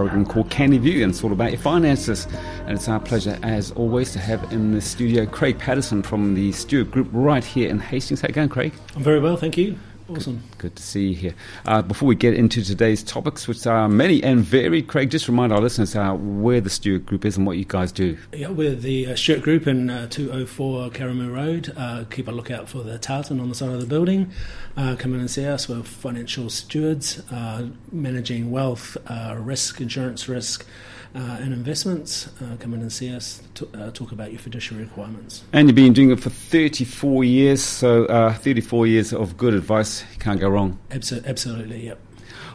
Program called Candy View, and it's all about your finances. And it's our pleasure, as always, to have in the studio Craig Paterson from the Stewart Group right here in Hastings. How you going, Craig? I'm very well, thank you. Awesome. Good, good to see you here. Uh, before we get into today's topics, which are many and varied, Craig, just remind our listeners uh, where the Stewart Group is and what you guys do. Yeah, we're the uh, Stewart Group in uh, 204 Karamu Road. Uh, keep a lookout for the tartan on the side of the building. Uh, come in and see us. We're financial stewards, uh, managing wealth, uh, risk, insurance risk. Uh, and investments, uh, come in and see us, to, uh, talk about your fiduciary requirements. And you've been doing it for 34 years, so uh, 34 years of good advice. You can't go wrong. Absol- absolutely, yep.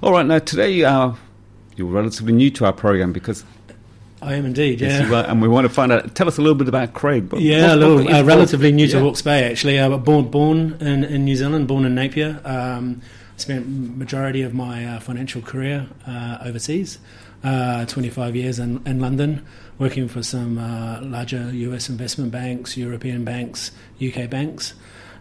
All right, now today uh, you're relatively new to our program because I am indeed, yeah. yes, you are, and we want to find out. Tell us a little bit about Craig. What- Yeah, what- a little, uh, relatively new to yeah. Hawke's Bay actually. Uh, born born in, in New Zealand, born in Napier. Um, spent majority of my uh, financial career uh, overseas. Uh, 25 years in, in London, working for some uh, larger US investment banks, European banks, UK banks.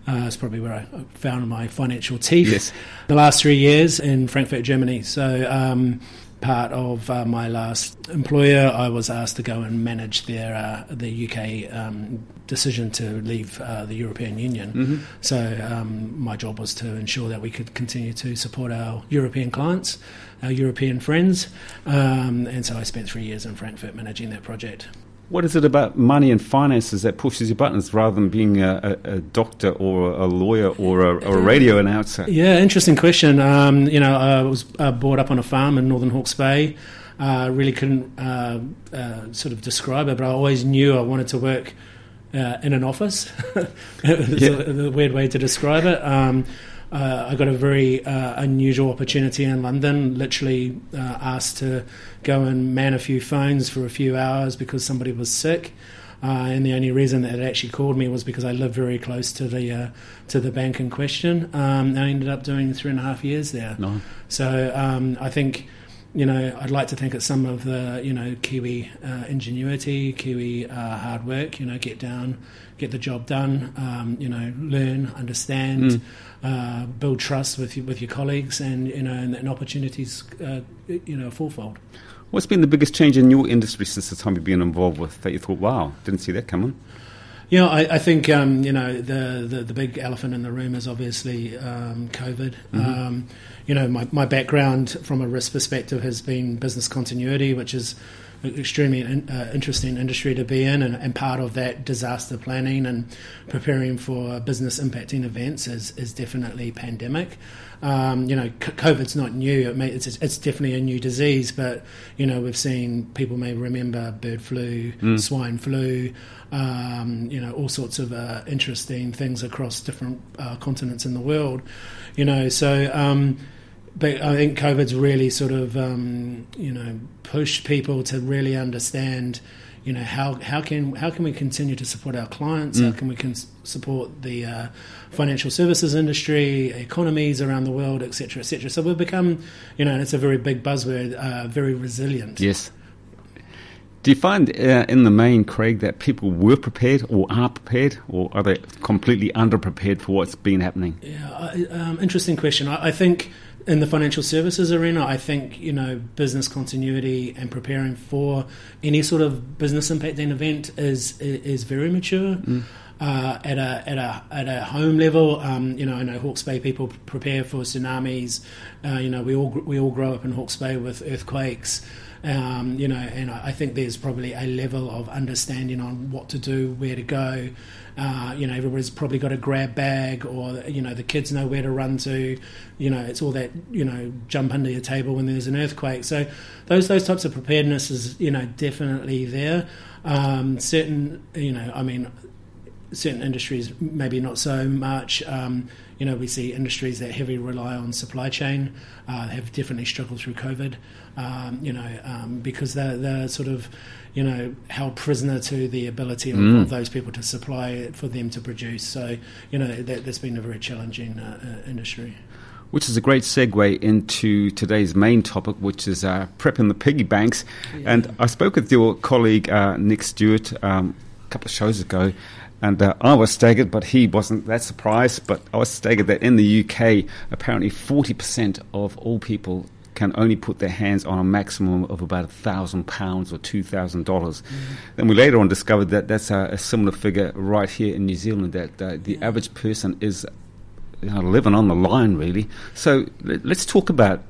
Uh, it's probably where I found my financial teeth. Yes. The last three years in Frankfurt, Germany. So, um, part of uh, my last employer, I was asked to go and manage their uh, the UK um, decision to leave uh, the European Union. So, um, my job was to ensure that we could continue to support our European clients, our European friends, um, and so I spent three years in Frankfurt managing that project. What is it about money and finances that pushes your buttons rather than being a, a, a doctor or a lawyer or a, or a radio announcer? Yeah, interesting question. Um, you know, I was uh, brought up on a farm in northern Hawke's Bay. Uh, really couldn't uh, uh, sort of describe it, but I always knew I wanted to work uh, in an office. it's Yeah. a weird way to describe it. Um, uh, I got a very uh, unusual opportunity in London. Literally uh, asked to go and man a few phones for a few hours because somebody was sick. Uh, and the only reason that it actually called me was because I lived very close to the uh, to the bank in question. Um, I ended up doing three and a half years there. No. So um, I think, you know, I'd like to think it's some of the, you know, Kiwi uh, ingenuity, Kiwi uh, hard work. You know, get down, get the job done. Um, you know, learn, understand, uh, build trust with your, with your colleagues, and you know, and, and opportunities, uh, you know, fourfold. What's been the biggest change in your industry since the time you've been involved with that you thought, wow, didn't see that coming? You know, I, I think um, you know the, the the big elephant in the room is obviously um, COVID. Um, you know, my, my background from a risk perspective has been business continuity, which is extremely in, uh, interesting industry to be in, and, and part of that disaster planning and preparing for business impacting events is is definitely pandemic. Um, you know, COVID's not new. It may, it's, it's definitely a new disease, but you know, we've seen people may remember bird flu, swine flu, um, you know, all sorts of uh, interesting things across different uh, continents in the world. You know, so. Um, but I think COVID's really sort of um, you know pushed people to really understand you know how how can how can we continue to support our clients? How can we can support the uh, financial services industry, economies around the world, etc., etc. So we've become you know, and it's a very big buzzword, uh, very resilient. Yes. Do you find uh, in the main, Craig, that people were prepared or are prepared, or are they completely underprepared for what's been happening? Yeah, um, interesting question. I, I think in the financial services arena, I think you know business continuity and preparing for any sort of business impacting event is is very mature. Um, uh, at a at a at a home level. Um, you know, I know Hawke's Bay people prepare for tsunamis. Uh, you know, we all we all grow up in Hawke's Bay with earthquakes. Um, you know, and I think there's probably a level of understanding on what to do, where to go. Uh, you know, everybody's probably got a grab bag, or you know, the kids know where to run to. You know, it's all that you know, jump under your table when there's an earthquake. So those those types of preparedness is you know definitely there. Um, certain, you know, I mean, certain industries maybe not so much. Um, you know, we see industries that heavily rely on supply chain uh, have definitely struggled through COVID. Um, you know, um, because they're, they're sort of, you know, held prisoner to the ability of, mm. of, those people to supply for them to produce. So, you know, that, that's been a very challenging uh, uh, industry. Which is a great segue into today's main topic, which is uh, prepping the piggy banks. Yeah. And I spoke with your colleague uh, Nick Stewart um, a couple of shows ago, and uh, I was staggered, but he wasn't that surprised. But I was staggered that in the UK, apparently 40% of all people can only put their hands on a maximum of about a thousand pounds or two thousand dollars. Mm-hmm. Then we later on discovered that that's a, a, similar figure right here in New Zealand. That uh, the yeah. average person is you know, living on the line, really. So let, us talk about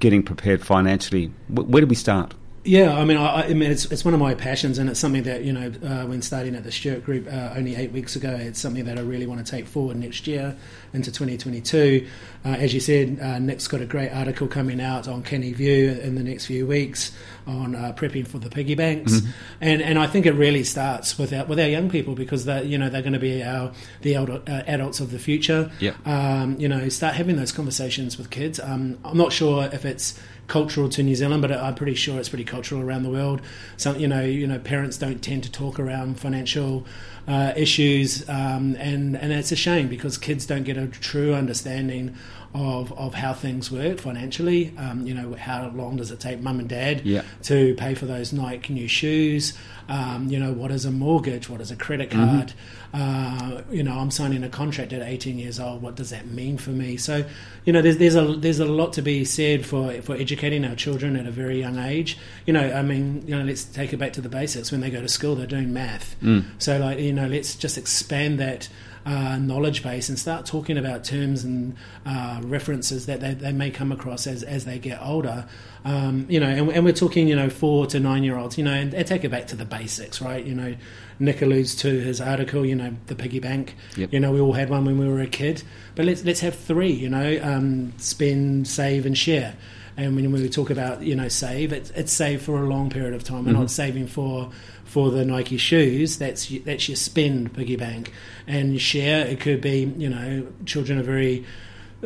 getting prepared financially. W- where do we start? Yeah, I mean, I, I, mean, it's it's one of my passions, and it's something that you know, uh, when starting at the Stewart Group uh, only eight weeks ago, it's something that I really want to take forward next year into 2022. Uh, as you said, uh, Nick's got a great article coming out on Kenny View in the next few weeks on uh, prepping for the piggy banks, mm-hmm. and and I think it really starts with our, with our young people because they you know they're going to be our the elder, uh, adults of the future. Yeah. Um, you know, start having those conversations with kids. Um, I'm not sure if it's cultural to New Zealand, but I'm pretty sure it's pretty cultural around the world. Some, you know, you know, parents don't tend to talk around financial uh, issues, um, and and it's a shame because kids don't get a true understanding of, of how things work financially. Um, you know, how long does it take mum and dad yeah. to pay for those Nike new shoes? Um, you know, what is a mortgage? What is a credit mm-hmm. card? Mm-hmm. Uh, you know, I'm signing a contract at 18 years old. What does that mean for me? So, you know, there's, there's a there's a lot to be said for for educating our children at a very young age. You know, I mean, you know, let's take it back to the basics. When they go to school, they're doing math. Mm. So, like, you know, let's just expand that uh, knowledge base and start talking about terms and uh, references that they, they, may come across as, as they get older. Um, you know, and, and, we're talking, you know, four to nine year olds, you know, and, and, take it back to the basics, right? You know, Nick alludes to his article, you know, the piggy bank. Yep. You know, we all had one when we were a kid, but let's, let's have three, you know, um, spend, save, and share. And when we talk about, you know, save, it's, it's save for a long period of time. We're mm-hmm. not saving for for the Nike shoes, that's that's your spend piggy bank. And share, it could be, you know, children are very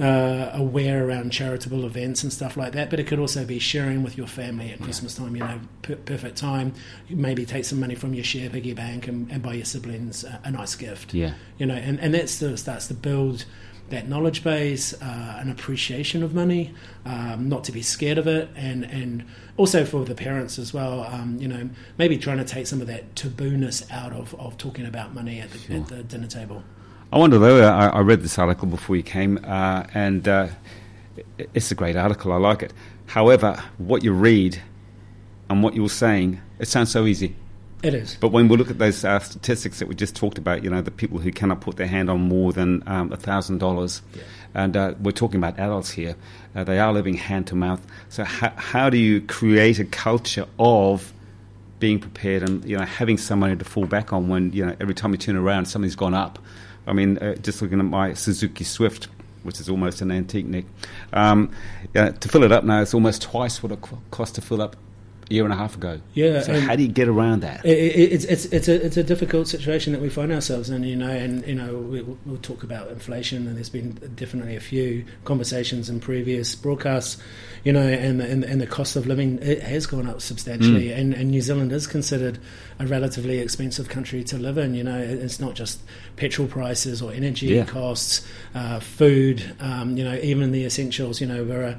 uh, aware around charitable events and stuff like that, but it could also be sharing with your family at Christmas time, you know, per- perfect time. Maybe take some money from your share piggy bank and, and buy your siblings a, a, nice gift. Yeah. You know, and, and that sort of starts to build that knowledge base, uh, an appreciation of money, um, not to be scared of it, and and also for the parents as well. Um, you know, maybe trying to take some of that tabooness out of, of talking about money at the, sure. at the dinner table. I wonder though. I, I read this article before you came, uh, and uh, it's a great article. I like it. However, what you read and what you're saying, it sounds so easy. It is. But when we look at those uh, statistics that we just talked about, you know, the people who cannot put their hand on more than um, $1,000, yeah. and uh, we're talking about adults here, uh, they are living hand to mouth. So, ha- how do you create a culture of being prepared and, you know, having somebody to fall back on when, you know, every time you turn around, something's gone up? I mean, uh, just looking at my Suzuki Swift, which is almost an antique, Nick, um, to fill it up now, it's almost twice what it cost to fill up year and a half ago. Yeah. So how do you get around that? It, it, it's it's it's a it's a difficult situation that we find ourselves in. You know, and you know we, will talk about inflation, and there's been definitely a few conversations in previous broadcasts. You know, and and, and the cost of living it has gone up substantially, mm. and, and New Zealand is considered a relatively expensive country to live in. You know, it's not just petrol prices or energy yeah. costs, uh, food. Um, you know, even the essentials. You know, we're a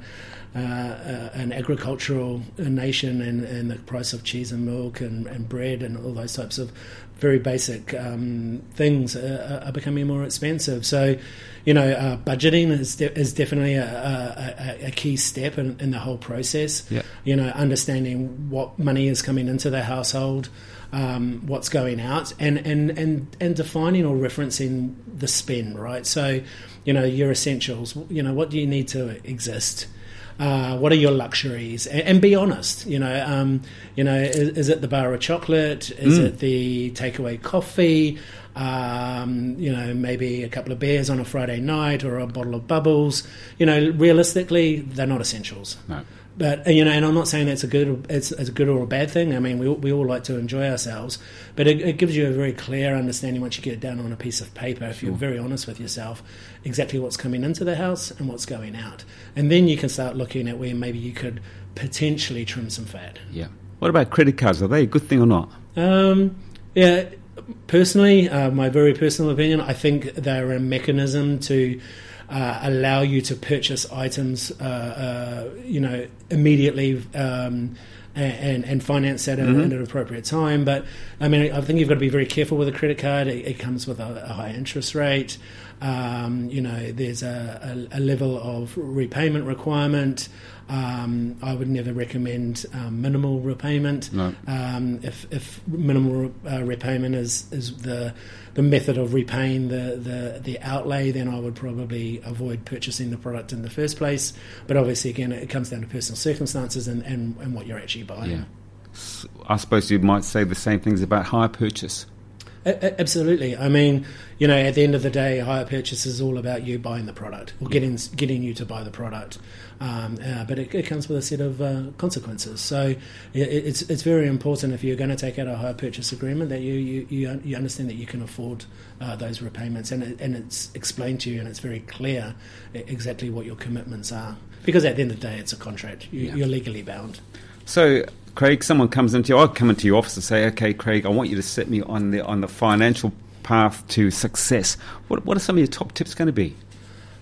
uh, uh, an agricultural nation and, and the price of cheese and milk and, and bread and all those types of very basic um, things are, are, becoming more expensive. So, you know, uh, budgeting is, de- is definitely a, a, a key step in, in, the whole process. Yeah. You know, understanding what money is coming into the household. Um, what's going out and, and, and, and defining or referencing the spend, right? So, you know, your essentials, you know, what do you need to exist? Uh, what are your luxuries? And, and be honest. You know, um, you know, is, is, it the bar of chocolate? Is mm. it the takeaway coffee? Um, you know, maybe a couple of beers on a Friday night or a bottle of bubbles. You know, realistically, they're not essentials. No. But you know, and I'm not saying that's a good it's, it's a good or a bad thing. I mean, we we all like to enjoy ourselves, but it, it, gives you a very clear understanding once you get it down on a piece of paper. If you're very honest with yourself, exactly what's coming into the house and what's going out, and then you can start looking at where maybe you could potentially trim some fat. Yeah. What about credit cards? Are they a good thing or not? Um, yeah. Personally, uh, my very personal opinion, I think they're a mechanism to uh, allow you to purchase items, uh, uh, you know, immediately. Um, and, and finance that mm-hmm. at, an appropriate time. But I mean, I think you've got to be very careful with a credit card. It, it comes with a, a, high interest rate. Um, you know, there's a, a, a, level of repayment requirement. Um, I would never recommend um, minimal repayment. No. Um, if, if minimal uh, repayment is, is the the method of repaying the, the, the outlay, then I would probably avoid purchasing the product in the first place. But obviously, again, it comes down to personal circumstances and, and, and what you're actually buying. Yeah. I suppose you might say the same things about hire purchase. Absolutely. I mean, you know, at the end of the day, hire purchase is all about you buying the product or getting getting you to buy the product. Um, uh, but it, it, comes with a set of uh, consequences. So it, it's it's very important if you're going to take out a hire purchase agreement that you you, you, you understand that you can afford uh, those repayments and it, and it's explained to you and it's very clear exactly what your commitments are. Because at the end of the day, it's a contract. You, yeah. You're legally bound. So Craig, someone comes into you, I come into your office and say, okay, Craig, I want you to set me on the on the financial path to success. What what are some of your top tips going to be?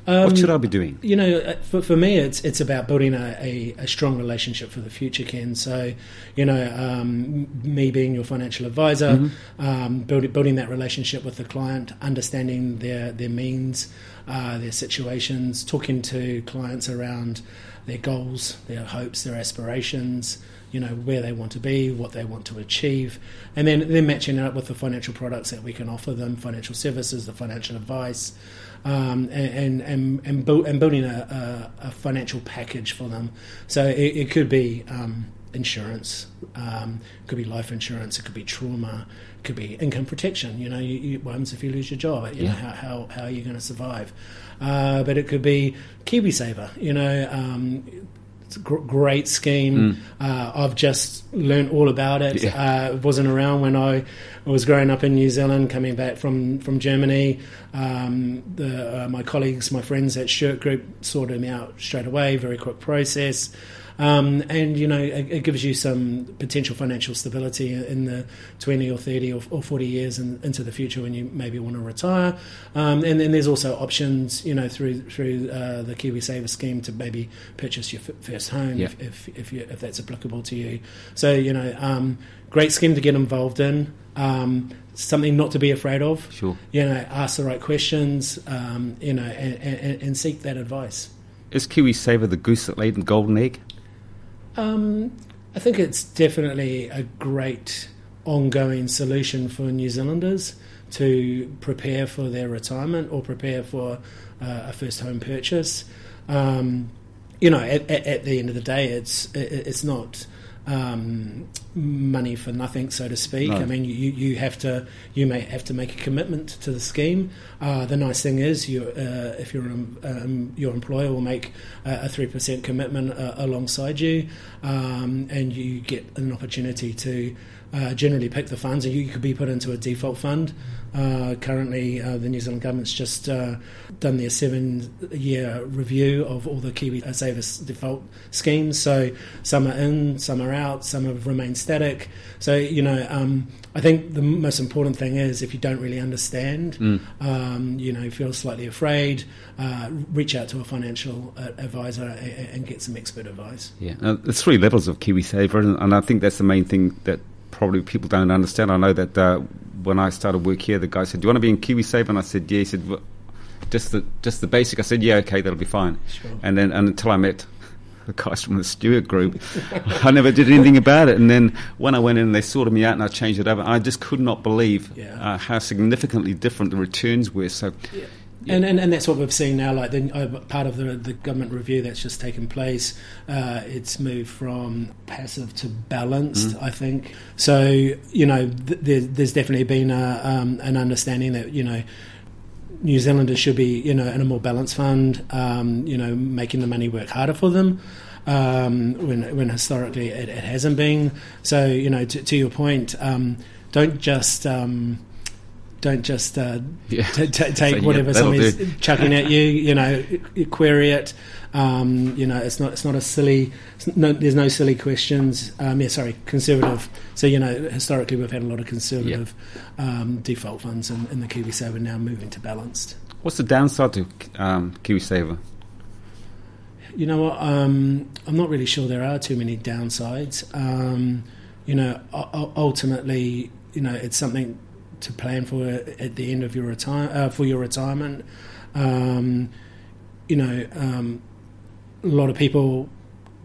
Um, what should I be doing? You know, uh, for, for me, it's it's about building a, a, a strong relationship for the future, Ken. So, you know, um, me being your financial advisor, mm-hmm. um, build, building that relationship with the client, understanding their their means, uh, their situations, talking to clients around their goals, their hopes, their aspirations, you know where they want to be, what they want to achieve, and then then matching it up with the financial products that we can offer them, financial services, the financial advice, um, and and and, build, and building a, a, a, financial package for them. So it, it could be. Um, insurance, um, it could be life insurance, it could be trauma, it could be income protection. You know, you, you, what happens if you lose your job? You yeah. know, how, how, how are you going to survive? Uh, but it could be KiwiSaver. You know, um, a great scheme. Mm. Uh, I've just learned all about it. Yeah. Uh, wasn't around when I was growing up in New Zealand, coming back from from Germany. Um, the, uh, my colleagues, my friends at Stewart Group sorted me out straight away. Very quick process. Um, and you know it, it, gives you some potential financial stability in the 20 or 30 or, or 40 years in, into the future when you maybe want to retire um, and then there's also options you know through through uh, the KiwiSaver scheme to maybe purchase your f- first home yeah. if if, if, you, if, that's applicable to you so you know um, great scheme to get involved in um, something not to be afraid of. Sure. You know, ask the right questions. Um, you know, and, and, and, seek that advice. Is KiwiSaver the goose that laid the golden egg? Um, I think it's definitely a great ongoing solution for New Zealanders to prepare for their retirement or prepare for uh, a first home purchase. Um, you know, at, at, at, the end of the day, it's it, it's not um, money for nothing, so to speak. No. I mean, you, you have to you may have to make a commitment to the scheme. Uh, the nice thing is, you uh, if your um, your employer will make a three percent commitment uh, alongside you, um, and you get an opportunity to uh, generally pick the funds, and you could be put into a default fund. Uh, currently, uh, the New Zealand government's just uh, done their seven-year review of all the Kiwi Savers default schemes. So some are in, some are out, some have remained static. So you know, um, I think the most important thing is if you don't really understand, Mm. um, you know, feel slightly afraid, uh, reach out to a financial uh, advisor and, and get some expert advice. Yeah, uh, there's three levels of KiwiSaver, and, and I think that's the main thing that probably people don't understand. I know that uh, when I started work here, the guy said, "Do you want to be in KiwiSaver?" And I said, "Yeah." He said, well, "Just the just the basic." I said, "Yeah, okay, that'll be fine." Sure. And then and until I met the guys from the Stewart Group, I never did anything about it. And then when I went in, they sorted me out, and I changed it over. I just could not believe Yeah. uh, how significantly different the returns were. So. And, and and that's what we've seen now. Like the, uh, part of the the government review that's just taken place, uh, it's moved from passive to balanced. I think so. You know, th- there, there's definitely been a, um, an understanding that you know. New Zealanders should be, you know, in a more balanced fund, um, you know, making the money work harder for them, um, when when historically it, it hasn't been. So, you know, to, to your point, um, don't just um, don't just uh, Yeah. t- t- take yeah, whatever that'll somebody's do. chucking at you. You know, query it. Um, you know, it's not it's not a silly. No, there's no silly questions. Um, yeah, sorry, conservative. So you know, historically we've had a lot of conservative um, default funds, and, and the KiwiSaver now moving to balanced. What's the downside to um, KiwiSaver? You know what? Um, I'm not really sure there are too many downsides. Um, you know, ultimately, you know, it's something to plan for at the end of your retire uh, for your retirement. Um, you know, um, a lot of people,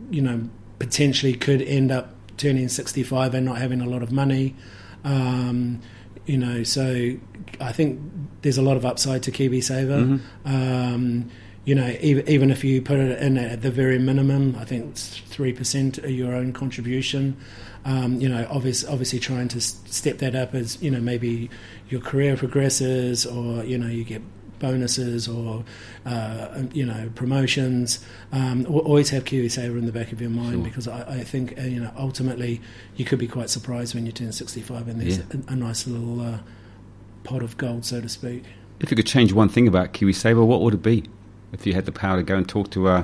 you know, potentially could end up turning 65 and not having a lot of money. Um, you know, so I think there's a lot of upside to KiwiSaver. Um, you know, even, even if you put it in at the very minimum, I think it's three percent of your own contribution. Um, you know, obvious, obviously trying to step that up as you know maybe your career progresses, or you know you get bonuses or uh, you know promotions. Um, always have KiwiSaver in the back of your mind Sure. because I, I think uh, you know ultimately you could be quite surprised when you turn 65 and there's Yeah. a, a nice little uh, pot of gold, so to speak. If you could change one thing about KiwiSaver, what would it be? If you had the power to go and talk to uh,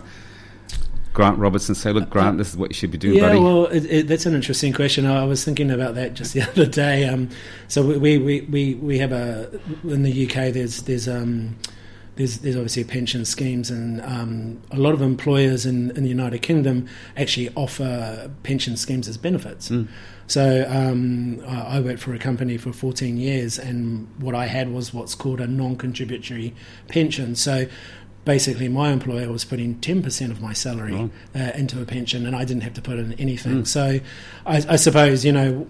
Grant Robertson say, look, Grant, this is what you should be doing, yeah, buddy. well, it, it, that's an interesting question. I was thinking about that just the other day. Um, so we, we, we, we have a in the UK. There's there's um, there's there's obviously pension schemes, and um, a lot of employers in, in the United Kingdom actually offer pension schemes as benefits. So um, I I worked for a company for 14 years, and what I had was what's called a non-contributory pension. So basically, my employer was putting 10% of my salary Right. uh, into a pension, and I didn't have to put in anything. So I, I suppose you know,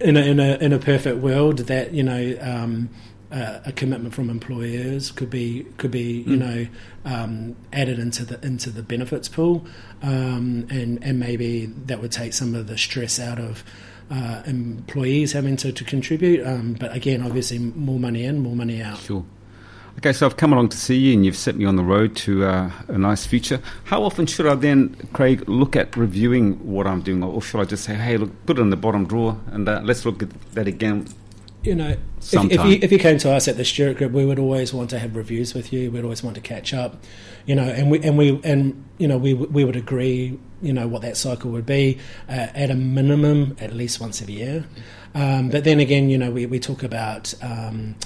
in a, in a in a perfect world, that you know. Um, uh, a commitment from employers could be could be you know um, added into the into the benefits pool, um, and and maybe that would take some of the stress out of uh, employees having to, to contribute. Um, but again, obviously, more money in, more money out. Sure. Okay, so I've come along to see you and you've set me on the road to uh, a nice future. How often should I then, Craig, look at reviewing what I'm doing? Or should I just say, hey, look, put it in the bottom drawer and uh, let's look at that again? you know, if, if you if you came to us at the Stewart Group, we would always want to have reviews with you. We'd always want to catch up, you know, and we and we and you know we we would agree, you know, what that cycle would be uh, at a minimum, at least once a year. Um, but then again, you know, we we talk about. Um,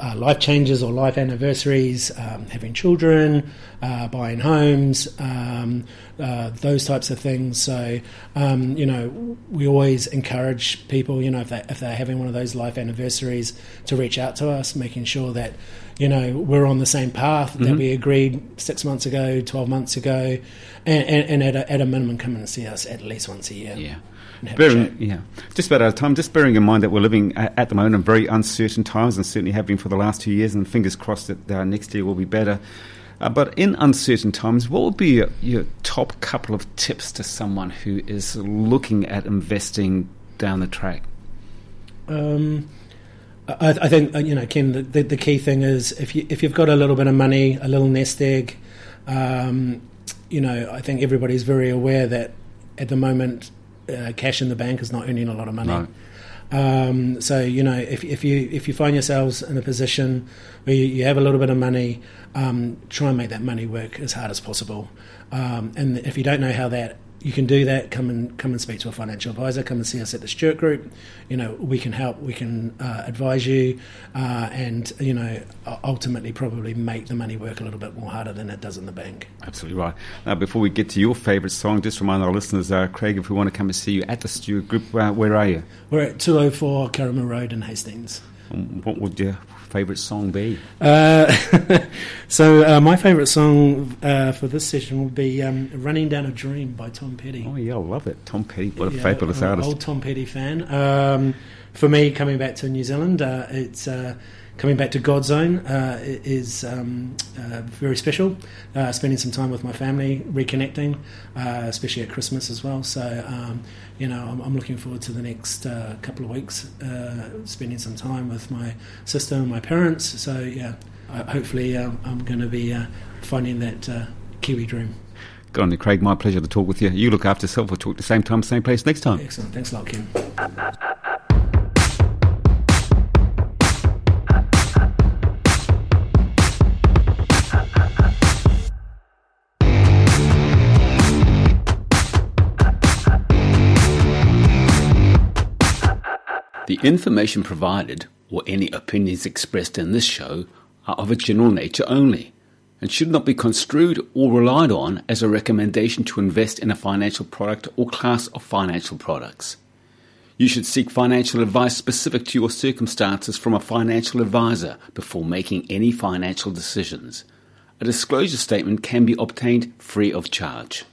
uh, life changes or life anniversaries, um, having children, uh, buying homes, um, uh, those types of things. So, um, you know, we always encourage people, you know, if, they, if they're having one of those life anniversaries, to reach out to us, making sure that, you know, we're on the same path that we agreed six months ago, 12 months ago, and, and, and at, a, at a minimum, come and see us at least once a year. Yeah. And have a Bearing, yeah, just about out of time. Just bearing in mind that we're living at, at the moment in very uncertain times, and certainly have been for the last two years. And fingers crossed that uh, next year will be better. Uh, but in uncertain times, what would be your, your top couple of tips to someone who is looking at investing down the track? Um, I, I think uh, you know, Ken. The, the, the key thing is if you if you've got a little bit of money, a little nest egg, um, you know, I think everybody's very aware that at the moment, uh, cash in the bank is not earning a lot of money. No. Um, so you know, if, if you if you find yourselves in a position where you, you have a little bit of money, um, try and make that money work as hard as possible. Um, and if you don't know how that you can do that. Come and come and speak to a financial advisor. Come and see us at the Stewart Group. You know, we can help. We can uh, advise you, uh, and you know, ultimately probably make the money work a little bit more harder than it does in the bank. Absolutely right. Now, before we get to your favourite song, just remind our listeners, uh, Craig, if we want to come and see you at the Stewart Group, uh, where are you? We're at 204 Karamu Road in Hastings. What would you favourite song be? Uh, so uh, my favourite song uh, for this session would be um, "Running Down a Dream" by Tom Petty. Oh yeah, I love it. Tom Petty, what a yeah, fabulous I'm artist. Old Tom Petty fan. Um, for me, coming back to New Zealand, uh, it's uh, coming back to Godzone uh, is um, uh, very special. Uh, spending some time with my family, reconnecting, uh, especially at Christmas as well. So, um, you know, I'm, I'm, looking forward to the next uh, couple of weeks, uh, spending some time with my sister and my parents. So, yeah, hopefully um, I'm going to be finding that Kiwi dream. Good on you, Craig. My pleasure to talk with you. You look after yourself. We'll talk the same time, same place next time. Excellent. Thanks a lot, Ken. Information provided, or any opinions expressed in this show, are of a general nature only, and should not be construed or relied on as a recommendation to invest in a financial product or class of financial products. You should seek financial advice specific to your circumstances from a financial advisor before making any financial decisions. A disclosure statement can be obtained free of charge.